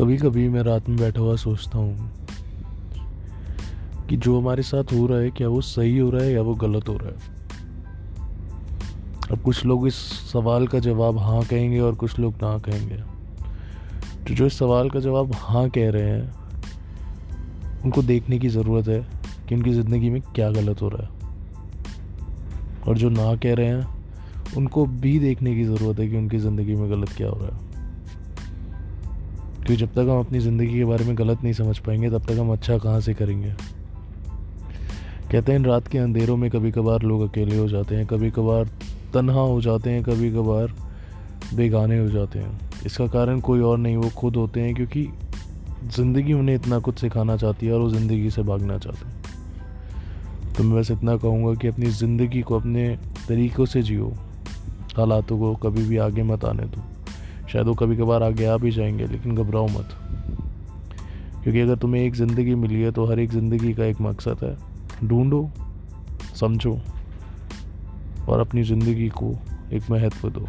कभी कभी मैं रात में बैठा हुआ सोचता हूँ कि जो हमारे साथ हो रहा है, क्या वो सही हो रहा है या वो गलत हो रहा है? अब कुछ लोग इस सवाल का जवाब हाँ कहेंगे और कुछ लोग ना कहेंगे। तो जो इस सवाल का जवाब हाँ कह रहे हैं, उनको देखने की ज़रूरत है कि उनकी ज़िंदगी में क्या गलत हो रहा है। और जो ना कह रहे हैं, उनको भी देखने की ज़रूरत है कि उनकी ज़िंदगी में गलत क्या हो रहा है। क्योंकि जब तक हम अपनी ज़िंदगी के बारे में गलत नहीं समझ पाएँगे, तब तक हम अच्छा कहाँ से करेंगे? कहते हैं रात के अंधेरों में कभी कभार लोग अकेले हो जाते हैं कभी कभार तनहा हो जाते हैं कभी कभार बेगाने हो जाते हैं। इसका कारण कोई और नहीं, वो खुद होते हैं क्योंकि ज़िंदगी उन्हें इतना कुछ सिखाना चाहती है और वो ज़िंदगी से भागना चाहते हैं। तो मैं बस इतना कहूँगा कि अपनी ज़िंदगी को अपने तरीक़ों से जियो, हालातों को कभी भी आगे मत आने दो। शायद वो कभी कभार आगे आ भी जाएँगे, लेकिन घबराओ मत। क्योंकि अगर तुम्हें एक ज़िंदगी मिली है तो हर एक ज़िंदगी का एक मकसद है। ढूंढो, समझो, और अपनी ज़िंदगी को एक महत्व दो।